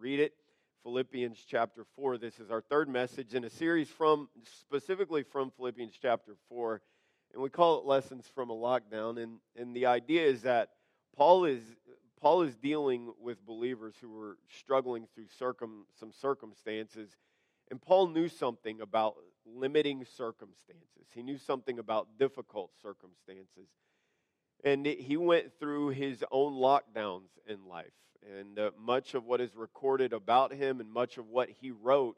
read it. Philippians chapter 4. This is our third message in a series from specifically from Philippians chapter 4. And we call it Lessons from a Lockdown. And, and the idea is that Paul is Paul is dealing with believers who were struggling through circum, some circumstances. And Paul knew something about limiting circumstances. He knew something about difficult circumstances. And he went through his own lockdowns in life. And uh, much of what is recorded about him and much of what he wrote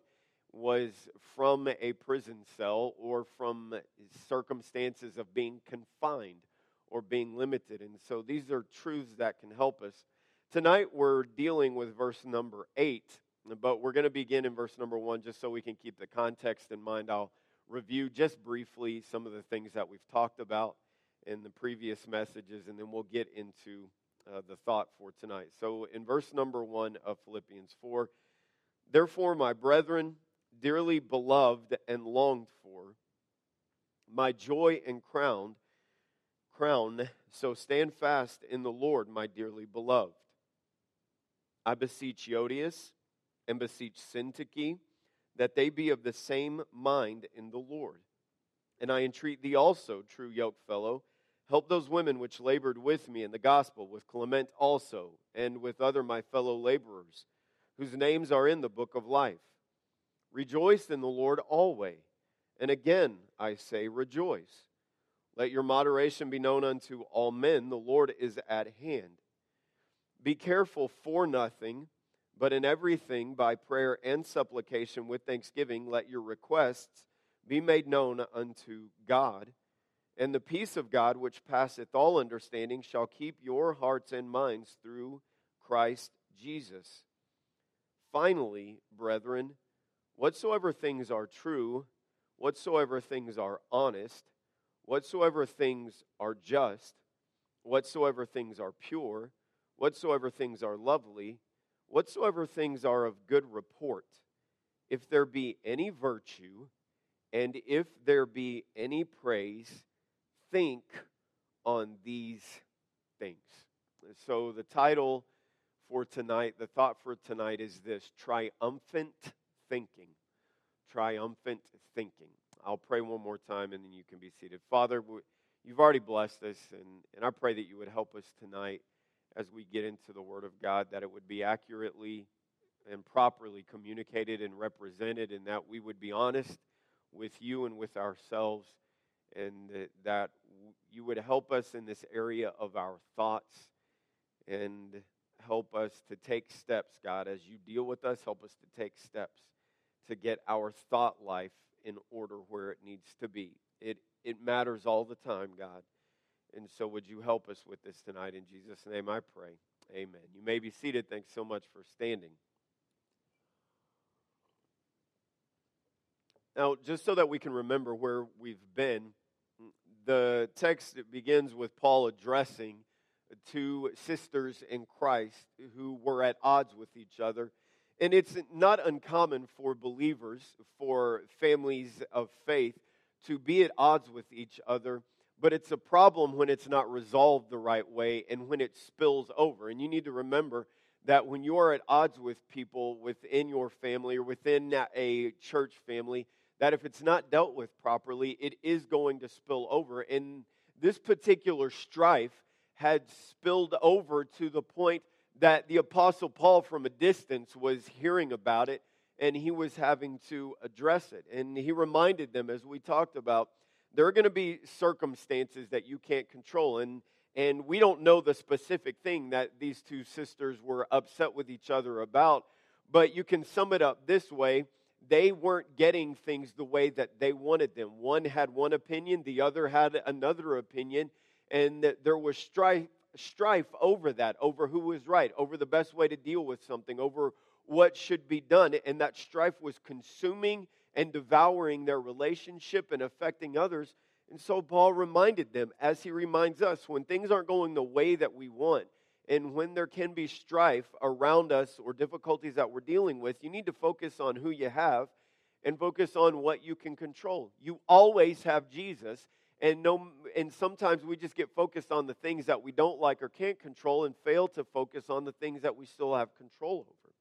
was from a prison cell or from circumstances of being confined or being limited. And so these are truths that can help us. Tonight we're dealing with verse number 8, but we're going to begin in verse number 1 just so we can keep the context in mind. I'll review just briefly some of the things that we've talked about in the previous messages, and then we'll get into uh, the thought for tonight. So, in verse number one of Philippians 4, therefore, my brethren, dearly beloved and longed for, my joy and crown, crown, so stand fast in the Lord, my dearly beloved. I beseech Euodias and beseech Syntyche that they be of the same mind in the Lord. And I entreat thee also, true yoke fellow, Help those women which labored with me in the gospel, with Clement also, and with other my fellow laborers, whose names are in the book of life. Rejoice in the Lord always. And again, I say, rejoice. Let your moderation be known unto all men. The Lord is at hand. Be careful for nothing, but in everything, by prayer and supplication with thanksgiving, let your requests be made known unto God and the peace of God, which passeth all understanding, shall keep your hearts and minds through Christ Jesus. Finally, brethren, whatsoever things are true, whatsoever things are honest, whatsoever things are just, whatsoever things are pure, whatsoever things are lovely, whatsoever things are of good report, if there be any virtue, and if there be any praise, think on these things. So, the title for tonight, the thought for tonight is this triumphant thinking. Triumphant thinking. I'll pray one more time and then you can be seated. Father, you've already blessed us, and, and I pray that you would help us tonight as we get into the Word of God, that it would be accurately and properly communicated and represented, and that we would be honest with you and with ourselves and that you would help us in this area of our thoughts and help us to take steps, God, as you deal with us, help us to take steps to get our thought life in order where it needs to be. It, it matters all the time, God. And so, would you help us with this tonight? In Jesus' name I pray. Amen. You may be seated. Thanks so much for standing. Now, just so that we can remember where we've been, the text begins with Paul addressing two sisters in Christ who were at odds with each other. And it's not uncommon for believers, for families of faith, to be at odds with each other, but it's a problem when it's not resolved the right way and when it spills over. And you need to remember that when you are at odds with people within your family or within a church family, that if it's not dealt with properly, it is going to spill over. And this particular strife had spilled over to the point that the Apostle Paul, from a distance, was hearing about it and he was having to address it. And he reminded them, as we talked about, there are going to be circumstances that you can't control. And, and we don't know the specific thing that these two sisters were upset with each other about, but you can sum it up this way they weren't getting things the way that they wanted them. One had one opinion, the other had another opinion, and there was strife, strife over that, over who was right, over the best way to deal with something, over what should be done. And that strife was consuming and devouring their relationship and affecting others. And so Paul reminded them, as he reminds us, when things aren't going the way that we want, and when there can be strife around us or difficulties that we're dealing with, you need to focus on who you have and focus on what you can control. You always have Jesus, and no and sometimes we just get focused on the things that we don't like or can't control and fail to focus on the things that we still have control over.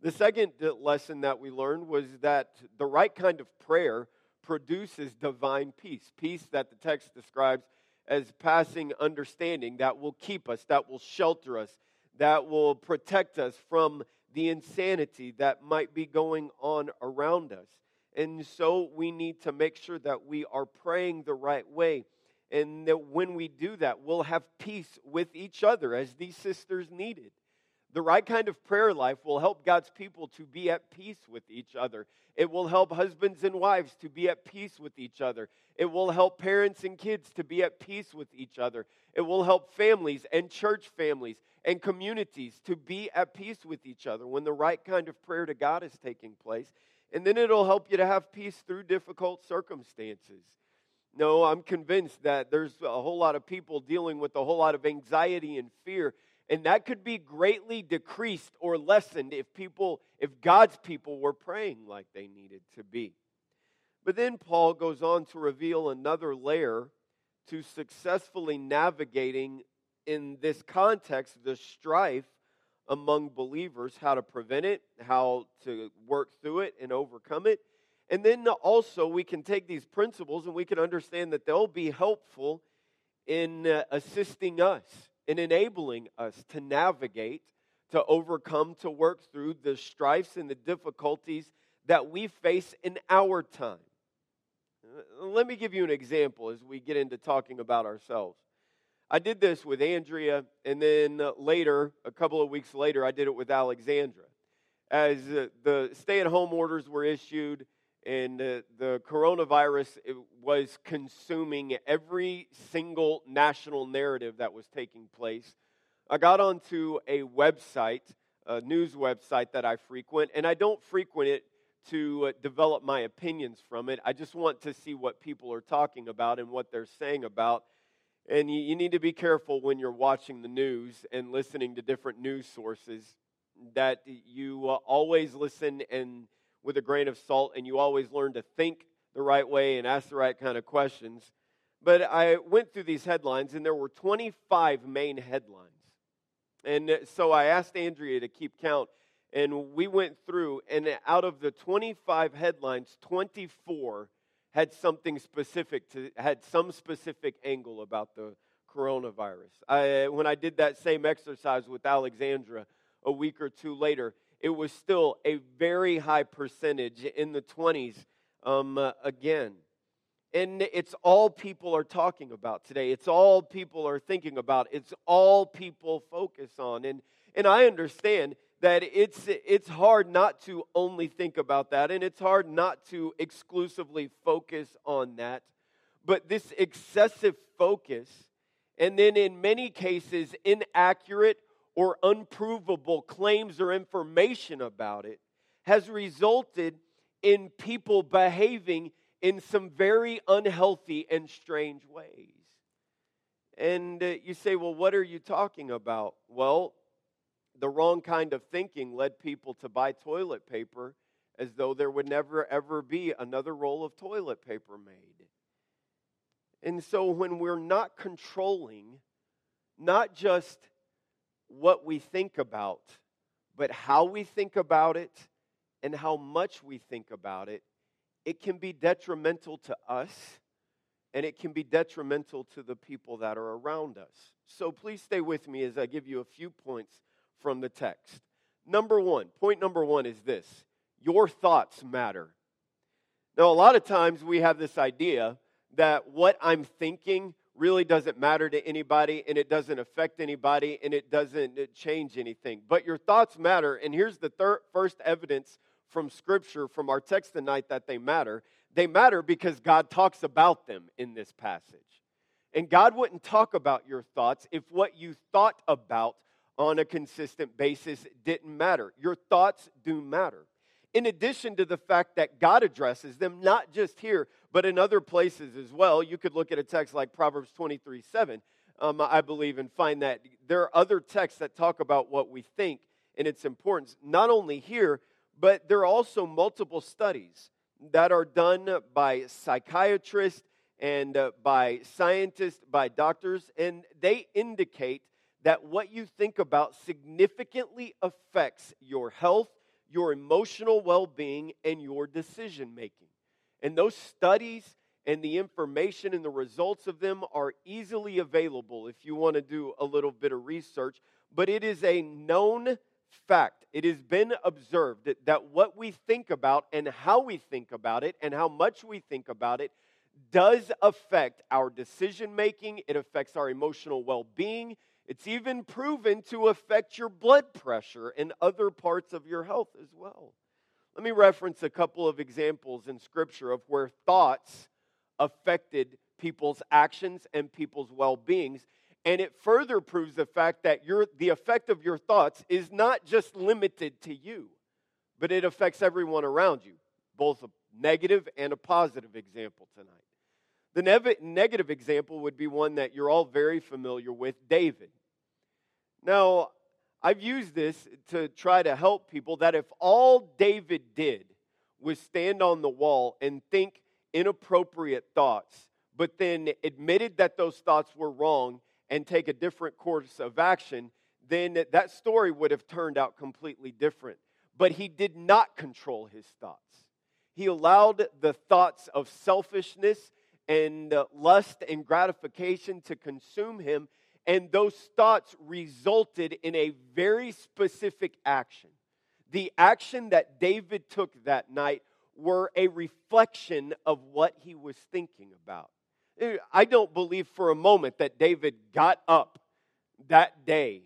The second lesson that we learned was that the right kind of prayer produces divine peace, peace that the text describes as passing understanding that will keep us, that will shelter us, that will protect us from the insanity that might be going on around us. And so we need to make sure that we are praying the right way. And that when we do that, we'll have peace with each other as these sisters needed. The right kind of prayer life will help God's people to be at peace with each other. It will help husbands and wives to be at peace with each other. It will help parents and kids to be at peace with each other. It will help families and church families and communities to be at peace with each other when the right kind of prayer to God is taking place. And then it'll help you to have peace through difficult circumstances. No, I'm convinced that there's a whole lot of people dealing with a whole lot of anxiety and fear and that could be greatly decreased or lessened if people, if God's people were praying like they needed to be. But then Paul goes on to reveal another layer to successfully navigating in this context the strife among believers, how to prevent it, how to work through it and overcome it. And then also, we can take these principles and we can understand that they'll be helpful in uh, assisting us in enabling us to navigate, to overcome, to work through the strifes and the difficulties that we face in our time. Let me give you an example as we get into talking about ourselves. I did this with Andrea, and then later, a couple of weeks later, I did it with Alexandra. As uh, the stay at home orders were issued, and uh, the coronavirus was consuming every single national narrative that was taking place. I got onto a website, a news website that I frequent, and I don't frequent it to uh, develop my opinions from it. I just want to see what people are talking about and what they're saying about. And you, need to be careful when you're watching the news and listening to different news sources that you uh, always listen and with a grain of salt, and you always learn to think the right way and ask the right kind of questions. But I went through these headlines, and there were 25 main headlines. And so I asked Andrea to keep count, and we went through, and out of the 25 headlines, 24 had something specific to had some specific angle about the coronavirus. I, when I did that same exercise with Alexandra a week or two later, it was still a very high percentage in the 20s um, uh, again. And it's all people are talking about today. It's all people are thinking about. It's all people focus on. And, and I understand that it's, it's hard not to only think about that, and it's hard not to exclusively focus on that. But this excessive focus, and then in many cases, inaccurate or unprovable claims or information about it has resulted in people behaving in some very unhealthy and strange ways. And uh, you say, well, what are you talking about? Well, the wrong kind of thinking led people to buy toilet paper as though there would never ever be another roll of toilet paper made. And so when we're not controlling, not just what we think about, but how we think about it and how much we think about it, it can be detrimental to us and it can be detrimental to the people that are around us. So please stay with me as I give you a few points from the text. Number one, point number one is this your thoughts matter. Now, a lot of times we have this idea that what I'm thinking really doesn't matter to anybody and it doesn't affect anybody and it doesn't uh, change anything. But your thoughts matter. And here's the thir- first evidence from Scripture, from our text tonight, that they matter. They matter because God talks about them in this passage. And God wouldn't talk about your thoughts if what you thought about on a consistent basis didn't matter. Your thoughts do matter in addition to the fact that God addresses them, not just here, but in other places as well. You could look at a text like Proverbs 23 7, um, I believe, and find that there are other texts that talk about what we think and its importance, not only here, but there are also multiple studies that are done by psychiatrists and uh, by scientists, by doctors, and they indicate that what you think about significantly affects your health your emotional well being and your decision making. And those studies and the information and the results of them are easily available if you want to do a little bit of research. But it is a known fact, it has been observed that, that what we think about and how we think about it and how much we think about it does affect our decision making, it affects our emotional well being. It's even proven to affect your blood pressure and other parts of your health as well. Let me reference a couple of examples in Scripture of where thoughts affected people's actions and people's well beings. And it further proves the fact that your, the effect of your thoughts is not just limited to you, but it affects everyone around you, both a negative and a positive example tonight. The negative example would be one that you're all very familiar with David. Now, I've used this to try to help people that if all David did was stand on the wall and think inappropriate thoughts, but then admitted that those thoughts were wrong and take a different course of action, then that story would have turned out completely different. But he did not control his thoughts. He allowed the thoughts of selfishness and lust and gratification to consume him. And those thoughts resulted in a very specific action. The action that David took that night were a reflection of what he was thinking about. I don't believe for a moment that David got up that day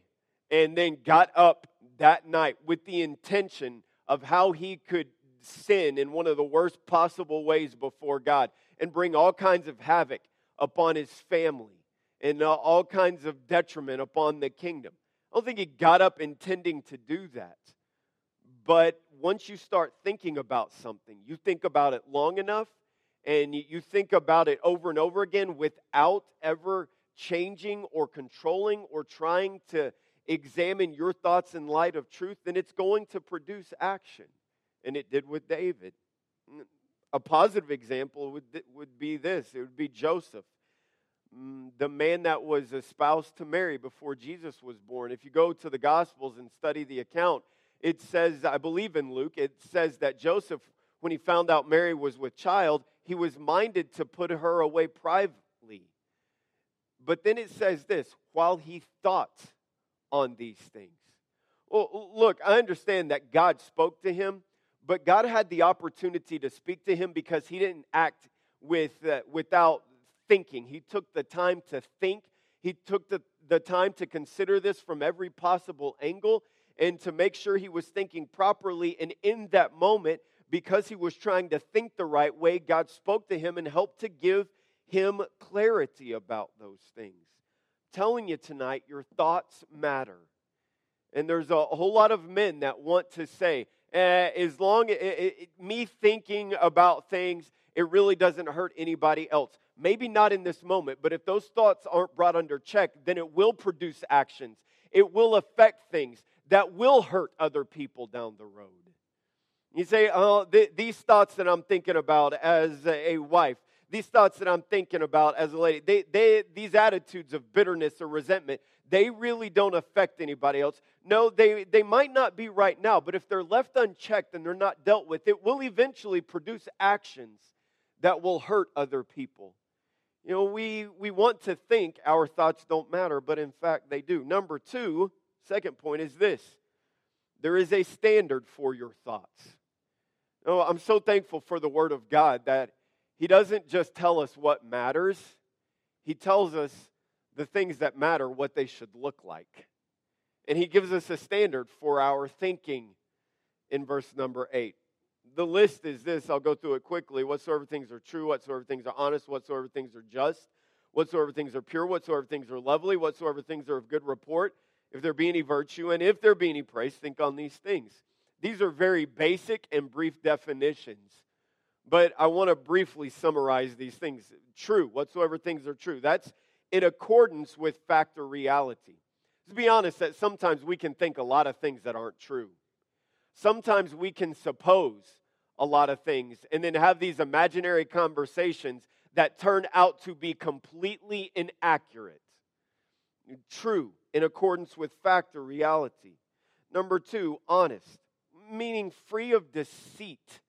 and then got up that night with the intention of how he could sin in one of the worst possible ways before God and bring all kinds of havoc upon his family and all kinds of detriment upon the kingdom. I don't think he got up intending to do that. But once you start thinking about something, you think about it long enough and you think about it over and over again without ever changing or controlling or trying to examine your thoughts in light of truth, then it's going to produce action. And it did with David. A positive example would, would be this it would be Joseph, the man that was espoused to Mary before Jesus was born. If you go to the Gospels and study the account, it says, I believe in Luke, it says that Joseph, when he found out Mary was with child, he was minded to put her away privately. But then it says this while he thought on these things. Well, look, I understand that God spoke to him, but God had the opportunity to speak to him because he didn't act with, uh, without thinking. He took the time to think, he took the, the time to consider this from every possible angle and to make sure he was thinking properly. And in that moment, because he was trying to think the right way, God spoke to him and helped to give him clarity about those things. telling you tonight, your thoughts matter. And there's a whole lot of men that want to say, uh, as long as me thinking about things, it really doesn't hurt anybody else. Maybe not in this moment, but if those thoughts aren't brought under check, then it will produce actions. It will affect things that will hurt other people down the road. You say, oh, th- these thoughts that I'm thinking about as a wife, these thoughts that I'm thinking about as a lady, they, they, these attitudes of bitterness or resentment, they really don't affect anybody else. No, they, they might not be right now, but if they're left unchecked and they're not dealt with, it will eventually produce actions that will hurt other people. You know, we, we want to think our thoughts don't matter, but in fact they do. Number two, second point is this there is a standard for your thoughts. You know, I'm so thankful for the Word of God that He doesn't just tell us what matters, He tells us the things that matter, what they should look like. And he gives us a standard for our thinking in verse number eight. The list is this I'll go through it quickly. Whatsoever things are true, whatsoever things are honest, whatsoever things are just, whatsoever things are pure, whatsoever things are lovely, whatsoever things are of good report, if there be any virtue, and if there be any praise, think on these things. These are very basic and brief definitions, but I want to briefly summarize these things. True, whatsoever things are true. That's in accordance with fact or reality. To be honest, that sometimes we can think a lot of things that aren't true. Sometimes we can suppose a lot of things and then have these imaginary conversations that turn out to be completely inaccurate. True, in accordance with fact or reality. Number two, honest. meaning free of deceit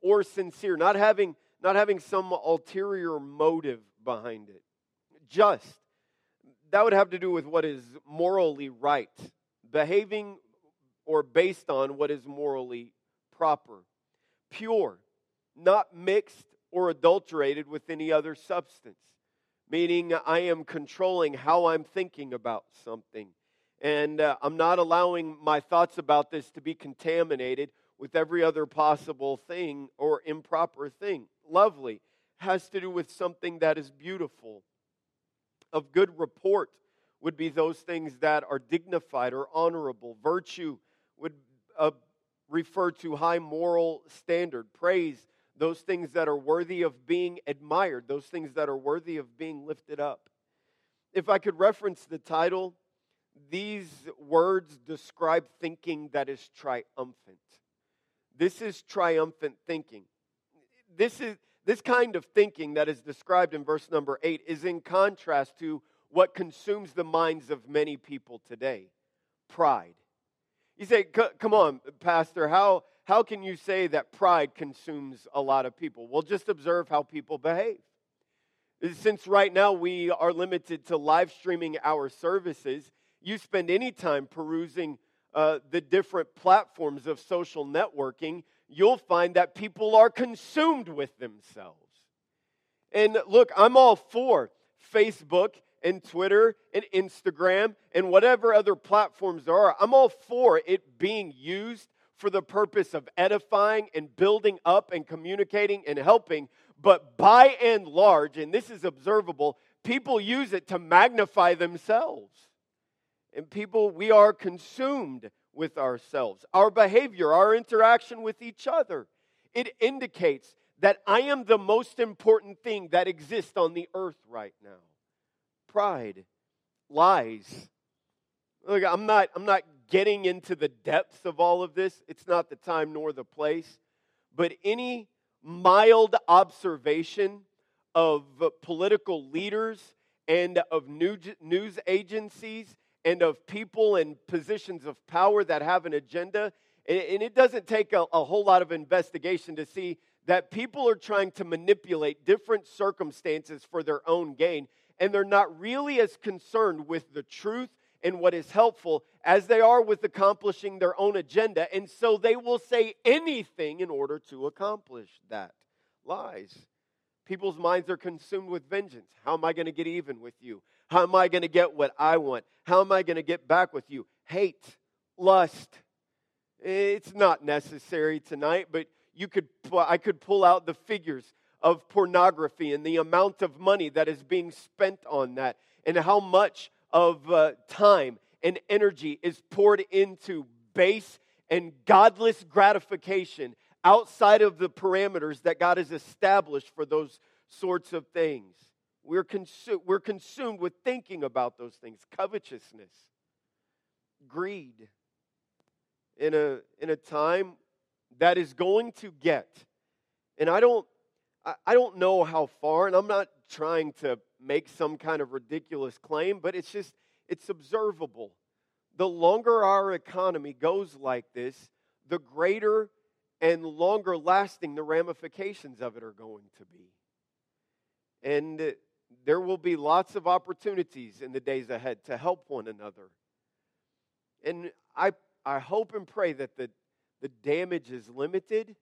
or sincere, not having, not having some ulterior motive behind it. Just. That would have to do with what is morally right, behaving or based on what is morally proper. Pure, not mixed or adulterated with any other substance, meaning I am controlling how I'm thinking about something. And uh, I'm not allowing my thoughts about this to be contaminated with every other possible thing or improper thing. Lovely has to do with something that is beautiful. Of good report would be those things that are dignified or honorable. Virtue would uh, refer to high moral standard. Praise, those things that are worthy of being admired, those things that are worthy of being lifted up. If I could reference the title, these words describe thinking that is triumphant. This is triumphant thinking. This is this kind of thinking that is described in verse number 8 is in contrast to what consumes the minds of many people today pride. You say, come on, Pastor, how, how can you say that pride consumes a lot of people? Well, just observe how people behave. Since right now we are limited to live streaming our services, you spend any time perusing uh, the different platforms of social networking, you'll find that people are consumed with themselves. And look, I'm all for Facebook and Twitter and Instagram and whatever other platforms there are. I'm all for it being used for the purpose of edifying and building up and communicating and helping. But by and large, and this is observable, people use it to magnify themselves. And people, we are consumed with ourselves. Our behavior, our interaction with each other, it indicates that I am the most important thing that exists on the earth right now. Pride, lies. Look, I'm not, I'm not getting into the depths of all of this. It's not the time nor the place. But any mild observation of political leaders and of news agencies and of people in positions of power that have an agenda. And it doesn't take a, a, whole lot of investigation to see that people are trying to manipulate different circumstances for their own gain. And they're not really as concerned with the truth and what is helpful as they are with accomplishing their own agenda. And so they will say anything in order to accomplish that. Lies. People's minds are consumed with vengeance. How am I going to get even with you? How am I going to get what I want? How am I going to get back with you? Hate, lust. It's not necessary tonight, but you could I could pull out the figures of pornography and the amount of money that is being spent on that and how much of uh, time and energy is poured into base and godless gratification outside of the parameters that God has established for those sorts of things. We're, consu- we're consumed with thinking about those things covetousness, greed. In a, in a time that is going to get, and I don't, I don't know how far, and I'm not trying to make some kind of ridiculous claim, but it's just, it's observable. The longer our economy goes like this, the greater and longer lasting the ramifications of it are going to be. And uh, there will be lots of opportunities in the days ahead to help one another. And I, I hope and pray that the, the damage is limited,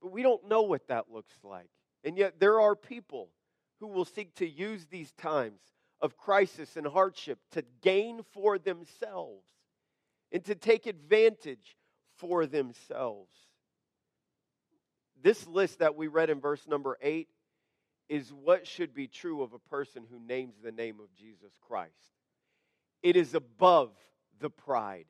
but we don't know what that looks like. And yet, there are people who will seek to use these times of crisis and hardship to gain for themselves and to take advantage for themselves. This list that we read in verse number 8 is what should be true of a person who names the name of Jesus Christ. It is above the pride.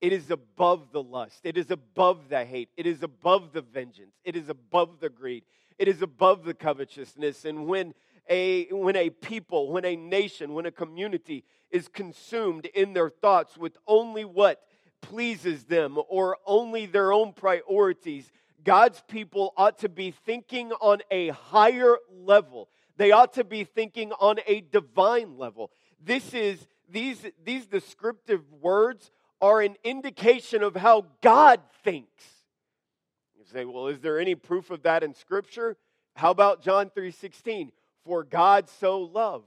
It is above the lust. It is above the hate. It is above the vengeance. It is above the greed. It is above the covetousness. And when a, when a people, when a nation, when a community is consumed in their thoughts with only what pleases them or only their own priorities, God's people ought to be thinking on a higher level. They ought to be thinking on a divine level. This is these these descriptive words are an indication of how God thinks. You say, well, is there any proof of that in Scripture? How about John 3:16? For God so loved.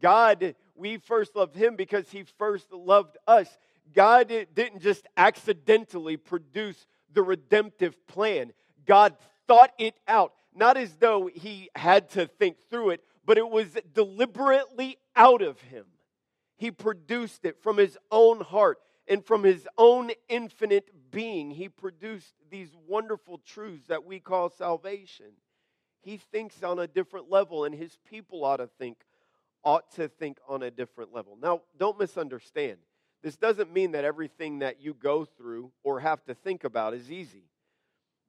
God, we first loved him because he first loved us. God didn't just accidentally produce the redemptive plan. God thought it out, not as though he had to think through it, but it was deliberately out of him. He produced it from his own heart and from his own infinite being. He produced these wonderful truths that we call salvation. He thinks on a different level, and his people ought to think ought to think on a different level. Now, don't misunderstand. This doesn't mean that everything that you go through or have to think about is easy.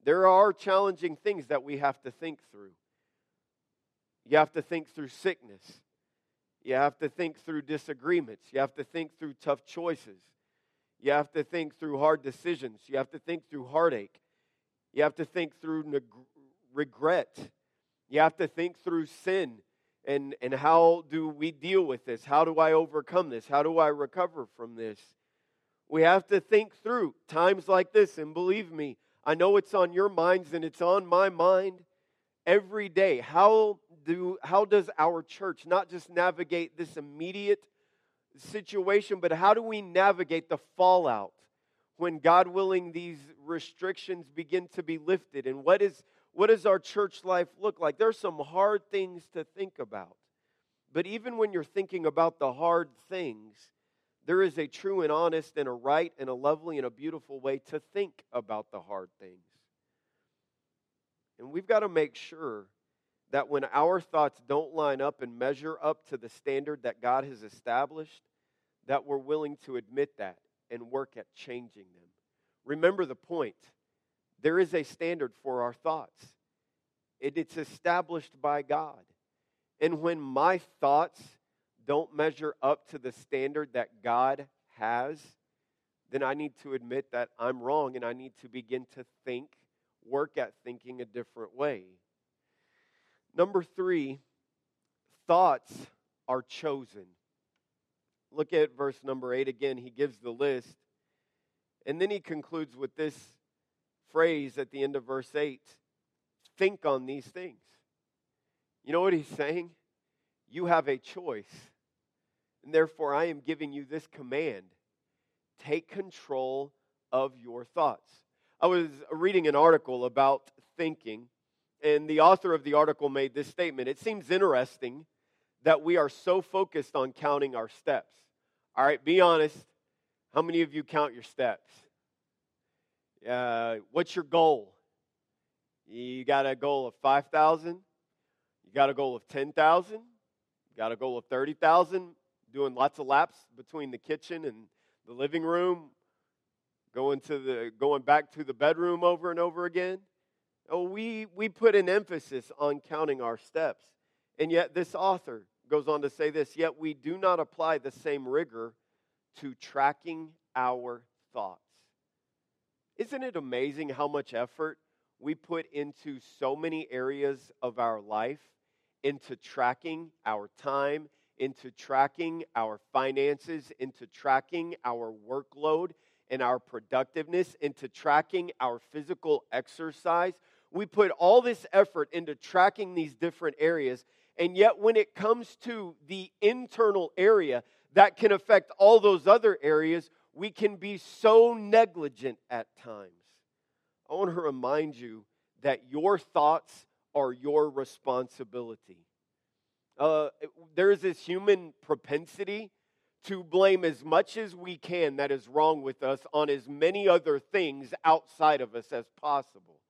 There are challenging things that we have to think through. You have to think through sickness. You have to think through disagreements. You have to think through tough choices. You have to think through hard decisions. You have to think through heartache. You have to think through neg- regret. You have to think through sin and, and how do we deal with this? How do I overcome this? How do I recover from this? We have to think through times like this. And believe me, I know it's on your minds and it's on my mind every day. How do how does our church not just navigate this immediate situation, but how do we navigate the fallout when God willing these restrictions begin to be lifted? And what is what does our church life look like? There's some hard things to think about. But even when you're thinking about the hard things, there is a true and honest and a right and a lovely and a beautiful way to think about the hard things. And we've got to make sure that when our thoughts don't line up and measure up to the standard that God has established, that we're willing to admit that and work at changing them. Remember the point there is a standard for our thoughts, it's established by God. And when my thoughts don't measure up to the standard that God has, then I need to admit that I'm wrong and I need to begin to think, work at thinking a different way. Number three, thoughts are chosen. Look at verse number eight again. He gives the list. And then he concludes with this phrase at the end of verse 8 think on these things. You know what he's saying? You have a choice. And therefore, I am giving you this command take control of your thoughts. I was reading an article about thinking, and the author of the article made this statement. It seems interesting that we are so focused on counting our steps. All right, be honest. How many of you count your steps? Uh, what's your goal? You got a goal of 5,000? You got a goal of 10,000? You got a goal of 30,000? Doing lots of laps between the kitchen and the living room, going to the going back to the bedroom over and over again? Oh, we, we put an emphasis on counting our steps. And yet, this author goes on to say this yet we do not apply the same rigor to tracking our thoughts. Isn't it amazing how much effort we put into so many areas of our life, into tracking our time, into tracking our finances, into tracking our workload and our productiveness, into tracking our physical exercise? We put all this effort into tracking these different areas. And yet, when it comes to the internal area that can affect all those other areas, we can be so negligent at times. I want to remind you that your thoughts are your responsibility. Uh, there is this human propensity to blame as much as we can that is wrong with us on as many other things outside of us as possible.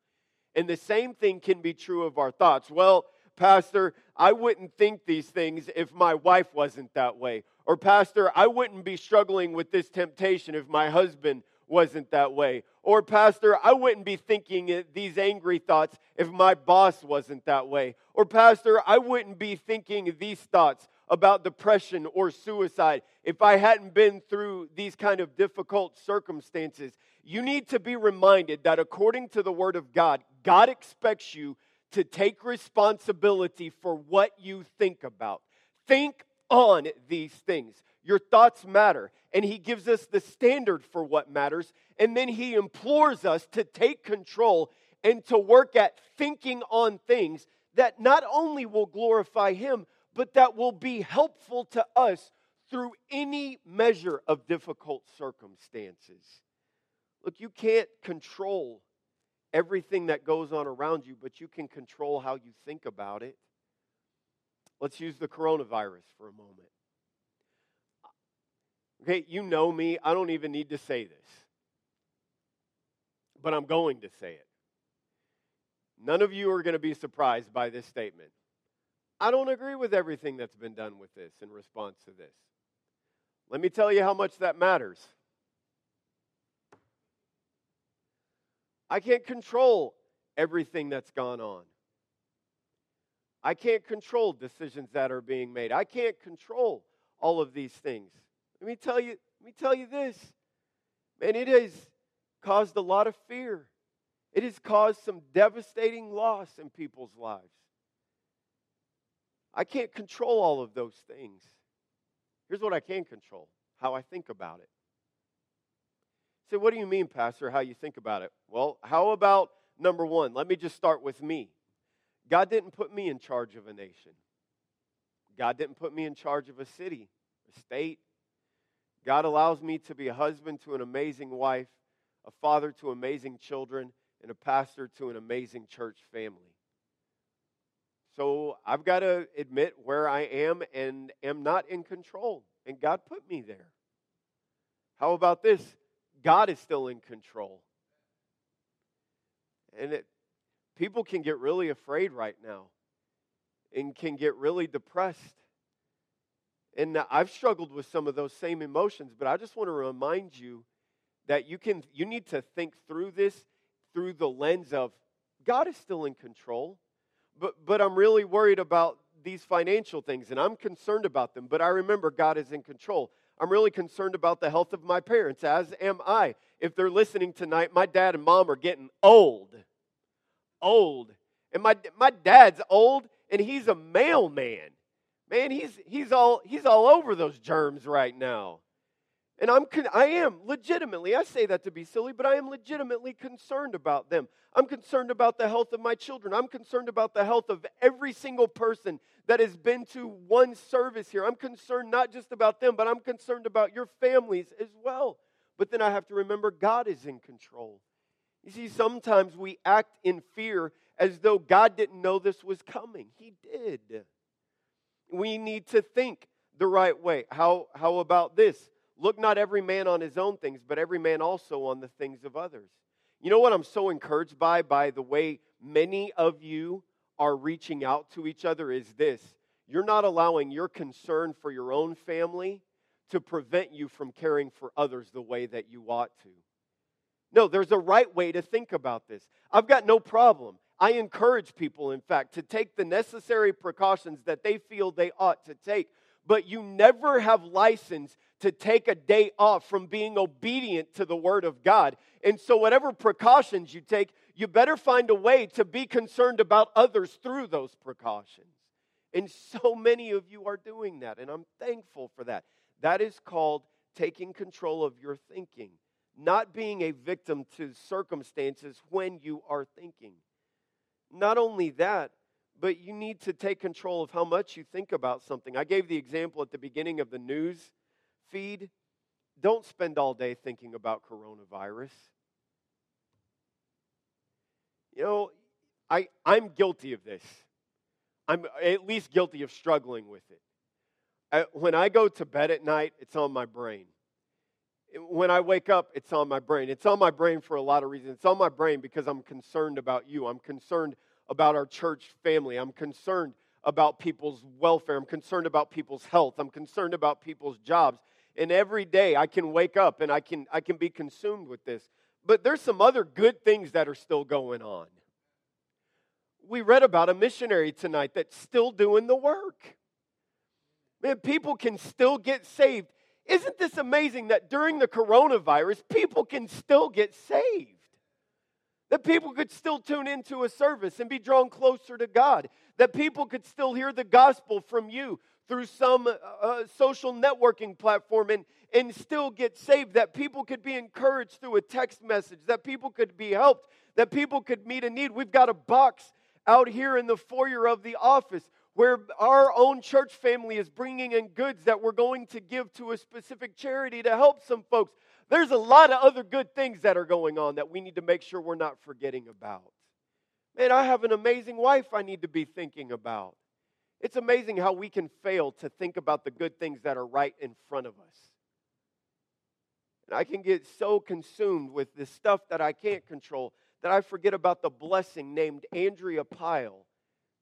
And the same thing can be true of our thoughts. Well, Pastor, I wouldn't think these things if my wife wasn't that way. Or, Pastor, I wouldn't be struggling with this temptation if my husband wasn't that way. Or, Pastor, I wouldn't be thinking these angry thoughts if my boss wasn't that way. Or, Pastor, I wouldn't be thinking these thoughts about depression or suicide if I hadn't been through these kind of difficult circumstances. You need to be reminded that according to the Word of God, God expects you to take responsibility for what you think about. Think on these things. Your thoughts matter. And He gives us the standard for what matters. And then He implores us to take control and to work at thinking on things that not only will glorify Him, but that will be helpful to us through any measure of difficult circumstances. Look, you can't control everything that goes on around you, but you can control how you think about it. Let's use the coronavirus for a moment. Okay, you know me. I don't even need to say this. But I'm going to say it. None of you are going to be surprised by this statement. I don't agree with everything that's been done with this in response to this. Let me tell you how much that matters. I can't control everything that's gone on. I can't control decisions that are being made. I can't control all of these things. Let me tell you, let me tell you this. Man, it has caused a lot of fear. It has caused some devastating loss in people's lives. I can't control all of those things. Here's what I can control how I think about it. Say, what do you mean, Pastor, how you think about it? Well, how about number one? Let me just start with me. God didn't put me in charge of a nation, God didn't put me in charge of a city, a state. God allows me to be a husband to an amazing wife, a father to amazing children, and a pastor to an amazing church family. So I've got to admit where I am and am not in control. And God put me there. How about this? God is still in control. And it, people can get really afraid right now and can get really depressed. And I've struggled with some of those same emotions, but I just want to remind you that you can you need to think through this through the lens of God is still in control. But but I'm really worried about these financial things and I'm concerned about them, but I remember God is in control. I'm really concerned about the health of my parents, as am I. If they're listening tonight, my dad and mom are getting old. Old. And my, my dad's old, and he's a mailman. Man, he's, he's, all, he's all over those germs right now. And I'm I am legitimately, I say that to be silly, but I am legitimately concerned about them. I'm concerned about the health of my children. I'm concerned about the health of every single person that has been to one service here. I'm concerned not just about them, but I'm concerned about your families as well. But then I have to remember God is in control. You see, sometimes we act in fear as though God didn't know this was coming. He did. We need to think the right way. How, how about this? Look not every man on his own things, but every man also on the things of others. You know what I'm so encouraged by, by the way many of you are reaching out to each other is this you're not allowing your concern for your own family to prevent you from caring for others the way that you ought to. No, there's a right way to think about this. I've got no problem. I encourage people, in fact, to take the necessary precautions that they feel they ought to take. But you never have license to take a day off from being obedient to the Word of God. And so, whatever precautions you take, you better find a way to be concerned about others through those precautions. And so many of you are doing that, and I'm thankful for that. That is called taking control of your thinking, not being a victim to circumstances when you are thinking. Not only that, but you need to take control of how much you think about something. I gave the example at the beginning of the news feed. Don't spend all day thinking about coronavirus. You know, I, I'm guilty of this. I'm at least guilty of struggling with it. I, when I go to bed at night, it's on my brain. When I wake up, it's on my brain. It's on my brain for a lot of reasons. It's on my brain because I'm concerned about you. I'm concerned about our church family. I'm concerned about people's welfare. I'm concerned about people's health. I'm concerned about people's jobs. And every day I can wake up and I can, I can be consumed with this. But there's some other good things that are still going on. We read about a missionary tonight that's still doing the work. Man, people can still get saved. Isn't this amazing that during the coronavirus, people can still get saved? That people could still tune into a service and be drawn closer to God. That people could still hear the gospel from you through some uh, social networking platform and, and still get saved, that people could be encouraged through a text message, that people could be helped, that people could meet a need. We've got a box out here in the foyer of the office where our own church family is bringing in goods that we're going to give to a specific charity to help some folks. There's a lot of other good things that are going on that we need to make sure we're not forgetting about. Man, I have an amazing wife I need to be thinking about. It's amazing how we can fail to think about the good things that are right in front of us. And I can get so consumed with the stuff that I can't control that I forget about the blessing named Andrea Pyle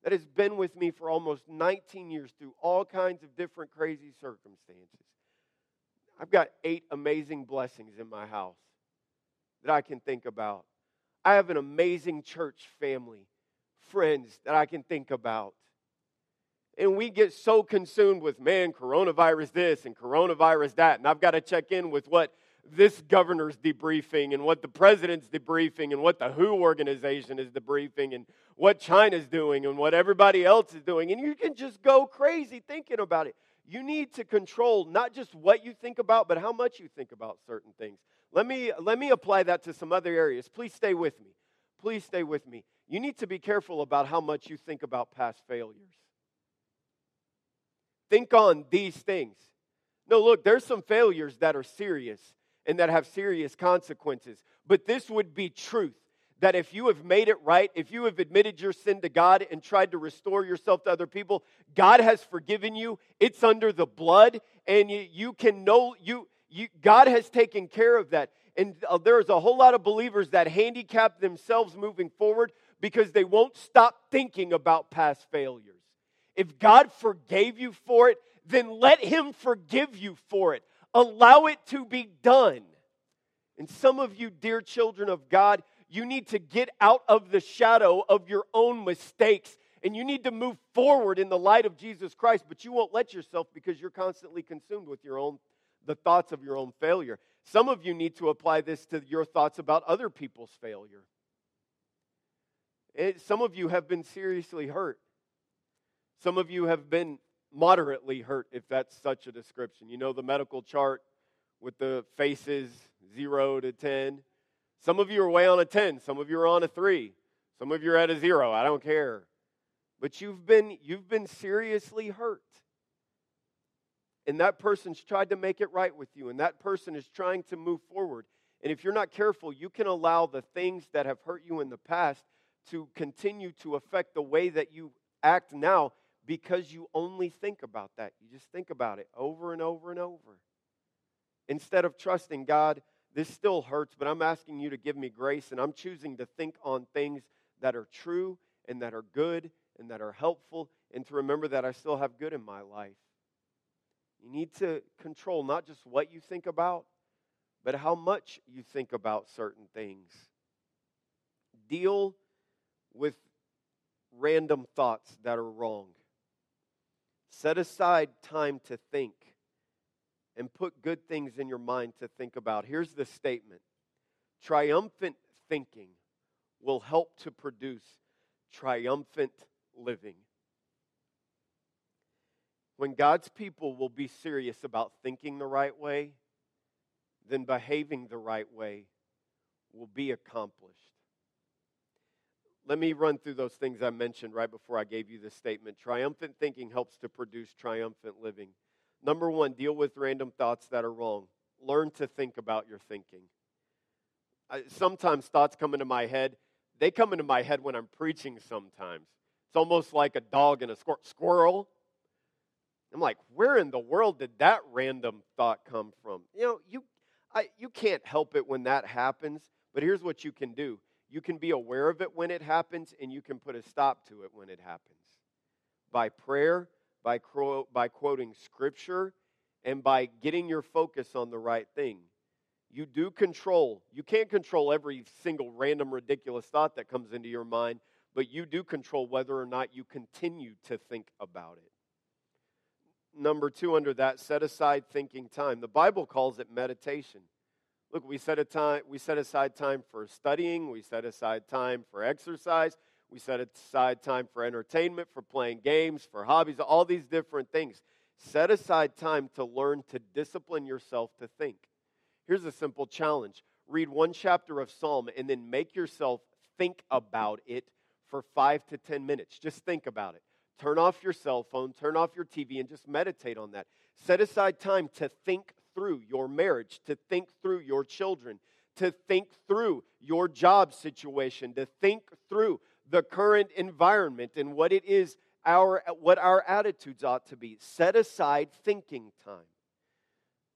that has been with me for almost 19 years through all kinds of different crazy circumstances. I've got eight amazing blessings in my house that I can think about. I have an amazing church family, friends that I can think about. And we get so consumed with, man, coronavirus this and coronavirus that. And I've got to check in with what this governor's debriefing and what the president's debriefing and what the WHO organization is debriefing and what China's doing and what everybody else is doing. And you can just go crazy thinking about it. You need to control not just what you think about, but how much you think about certain things. Let me, let me apply that to some other areas. Please stay with me. Please stay with me. You need to be careful about how much you think about past failures. Think on these things. No, look, there's some failures that are serious and that have serious consequences. But this would be truth that if you have made it right, if you have admitted your sin to God and tried to restore yourself to other people, God has forgiven you. It's under the blood, and you, you can know you, you. God has taken care of that. And uh, there's a whole lot of believers that handicap themselves moving forward because they won't stop thinking about past failures. If God forgave you for it, then let Him forgive you for it. Allow it to be done. And some of you, dear children of God, you need to get out of the shadow of your own mistakes and you need to move forward in the light of Jesus Christ, but you won't let yourself because you're constantly consumed with your own the thoughts of your own failure. Some of you need to apply this to your thoughts about other people's failure. It, some of you have been seriously hurt. Some of you have been moderately hurt, if that's such a description. You know the medical chart with the faces 0 to 10. Some of you are way on a 10, some of you are on a 3, some of you are at a 0. I don't care. But you've been you've been seriously hurt. And that person's tried to make it right with you and that person is trying to move forward. And if you're not careful, you can allow the things that have hurt you in the past to continue to affect the way that you act now because you only think about that. You just think about it over and over and over. Instead of trusting God, this still hurts, but I'm asking you to give me grace, and I'm choosing to think on things that are true and that are good and that are helpful, and to remember that I still have good in my life. You need to control not just what you think about, but how much you think about certain things. Deal with random thoughts that are wrong. Set aside time to think and put good things in your mind to think about. Here's the statement Triumphant thinking will help to produce triumphant living. When God's people will be serious about thinking the right way, then behaving the right way will be accomplished. Let me run through those things I mentioned right before I gave you this statement. Triumphant thinking helps to produce triumphant living. Number one, deal with random thoughts that are wrong. Learn to think about your thinking. I, sometimes thoughts come into my head. They come into my head when I'm preaching sometimes. It's almost like a dog and a squirrel. I'm like, where in the world did that random thought come from? You know, you, I, you can't help it when that happens, but here's what you can do you can be aware of it when it happens, and you can put a stop to it when it happens. By prayer, by, cro- by quoting scripture, and by getting your focus on the right thing. You do control. You can't control every single random, ridiculous thought that comes into your mind, but you do control whether or not you continue to think about it. Number two, under that, set aside thinking time. The Bible calls it meditation. Look, we set, a time, we set aside time for studying, we set aside time for exercise, We set aside time for entertainment, for playing games, for hobbies, all these different things. Set aside time to learn to discipline yourself to think. Here's a simple challenge read one chapter of Psalm and then make yourself think about it for five to 10 minutes. Just think about it. Turn off your cell phone, turn off your TV, and just meditate on that. Set aside time to think through your marriage, to think through your children, to think through your job situation, to think through the current environment and what it is our what our attitudes ought to be. Set aside thinking time.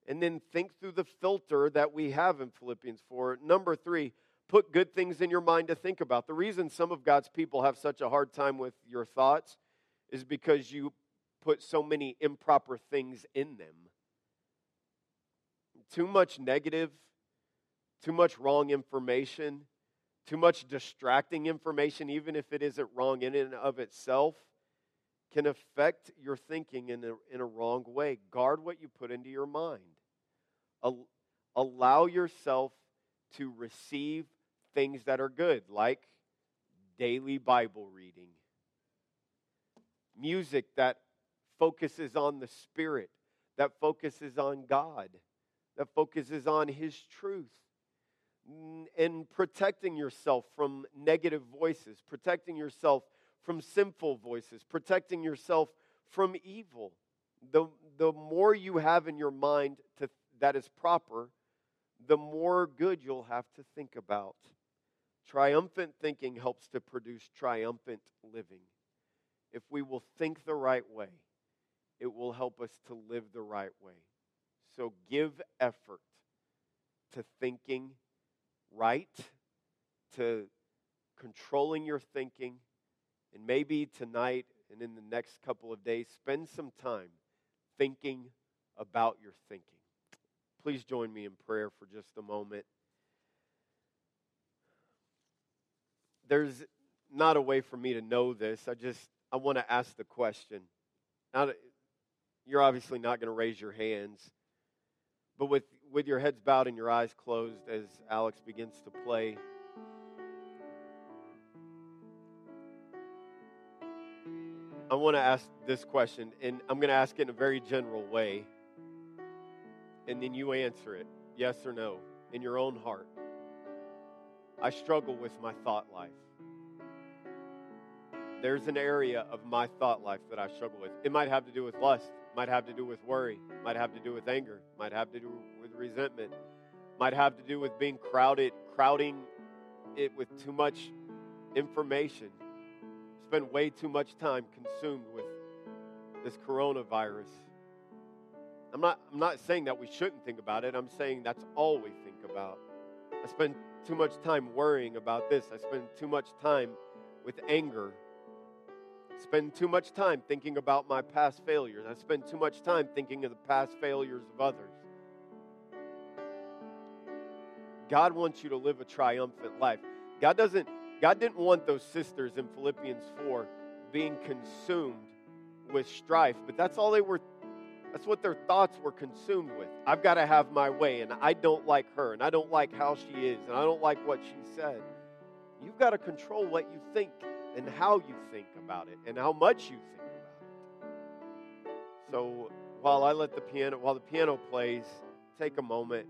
And then think through the filter that we have in Philippians 4. Number 3, put good things in your mind to think about. The reason some of God's people have such a hard time with your thoughts is because you put so many improper things in them. Too much negative, too much wrong information, too much distracting information, even if it isn't wrong in and of itself, can affect your thinking in a, in a wrong way. Guard what you put into your mind. allow yourself to receive things that are good, like daily Bible reading, music that focuses on the Spirit, that focuses on God, that focuses on His truth and protecting yourself from negative voices, protecting yourself from sinful voices, protecting yourself from evil. The, the more you have in your mind to, that is proper, the more good you'll have to think about. Triumphant thinking helps to produce triumphant living. If we will think the right way, it will help us to live the right way. So give effort to thinking right, to controlling your thinking, and maybe tonight and in the next couple of days, spend some time thinking about your thinking. Please join me in prayer for just a moment. There's not a way for me to know this. I just I want to ask the question. Now, you're obviously not going to raise your hands, but with with your heads bowed and your eyes closed as Alex begins to play. I want to ask this question, and I'm going to ask it in a very general way, and then you answer it yes or no in your own heart. I struggle with my thought life. There's an area of my thought life that I struggle with. It might have to do with lust, might have to do with worry, might have to do with anger, might have to do with resentment, might have to do with being crowded, crowding it with too much information. Spend way too much time consumed with this coronavirus. I'm not, I'm not saying that we shouldn't think about it. I'm saying that's all we think about. I spend too much time worrying about this. I spend too much time with anger spend too much time thinking about my past failures. I spend too much time thinking of the past failures of others. God wants you to live a triumphant life. God doesn't God didn't want those sisters in Philippians 4 being consumed with strife, but that's all they were that's what their thoughts were consumed with. I've got to have my way and I don't like her and I don't like how she is and I don't like what she said. You've got to control what you think and how you think about it and how much you think about it. So while I let the piano, while the piano plays, take a moment.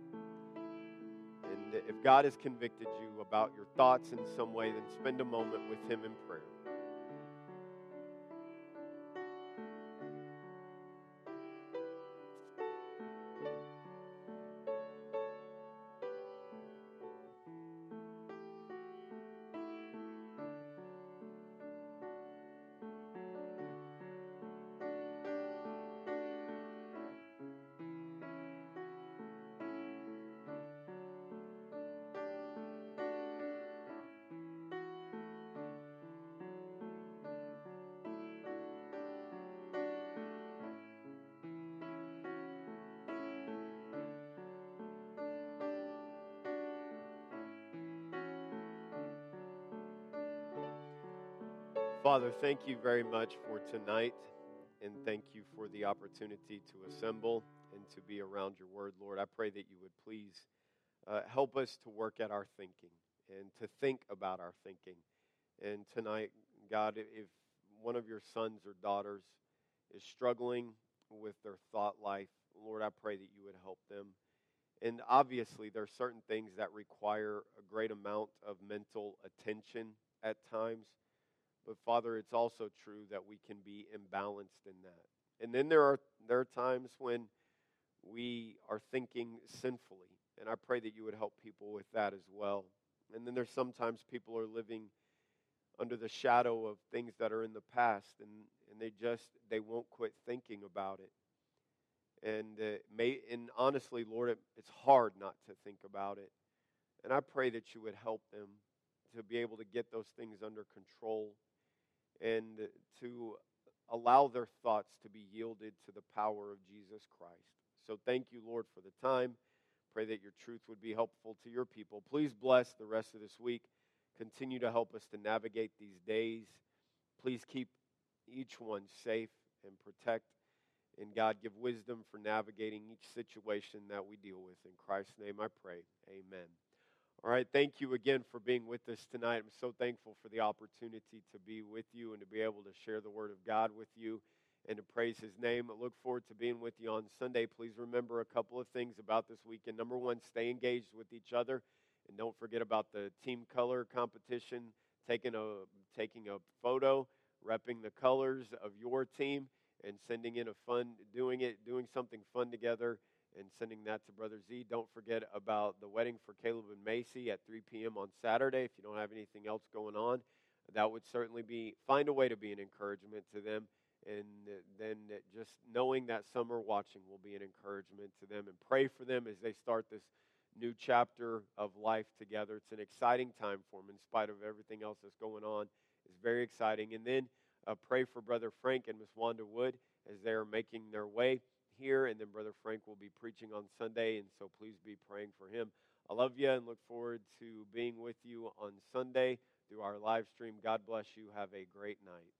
And if God has convicted you about your thoughts in some way, then spend a moment with Him in prayer. Father, thank you very much for tonight, and thank you for the opportunity to assemble and to be around your word, Lord. I pray that you would please uh, help us to work at our thinking and to think about our thinking And tonight, God, if one of your sons or daughters is struggling with their thought life, Lord, I pray that you would help them. And obviously, there are certain things that require a great amount of mental attention at times. But Father, it's also true that we can be imbalanced in that. And then there are there are times when we are thinking sinfully. And I pray that you would help people with that as well. And then there's sometimes people are living under the shadow of things that are in the past and, and they just they won't quit thinking about it and uh, may and honestly lord it, it's hard not to think about it and i pray that you would help them to be able to get those things under control and to allow their thoughts to be yielded to the power of jesus christ so thank you lord for the time pray that your truth would be helpful to your people please bless the rest of this week continue to help us to navigate these days please keep each one safe and protect and God, give wisdom for navigating each situation that we deal with. In Christ's name I pray. Amen. All right, thank you again for being with us tonight. I'm so thankful for the opportunity to be with you and to be able to share the Word of God with you and to praise His name. I look forward to being with you on Sunday. Please remember a couple of things about this weekend. Number one, stay engaged with each other. And don't forget about the team color competition, taking a, taking a photo, repping the colors of your team and sending in a fun, doing it, doing something fun together, and sending that to Brother Z. Don't forget about the wedding for Caleb and Macy at 3 p.m. on Saturday. If you don't have anything else going on, that would certainly be find a way to be an encouragement to them. And then just knowing that are watching will be an encouragement to them. And pray for them as they start this new chapter of life together. It's an exciting time for them in spite of everything else that's going on. It's very exciting. And then uh, pray for Brother Frank and Miss Wanda Wood as they are making their way here. And then Brother Frank will be preaching on Sunday, and so please be praying for him. I love you and look forward to being with you on Sunday through our live stream. God bless you. Have a great night.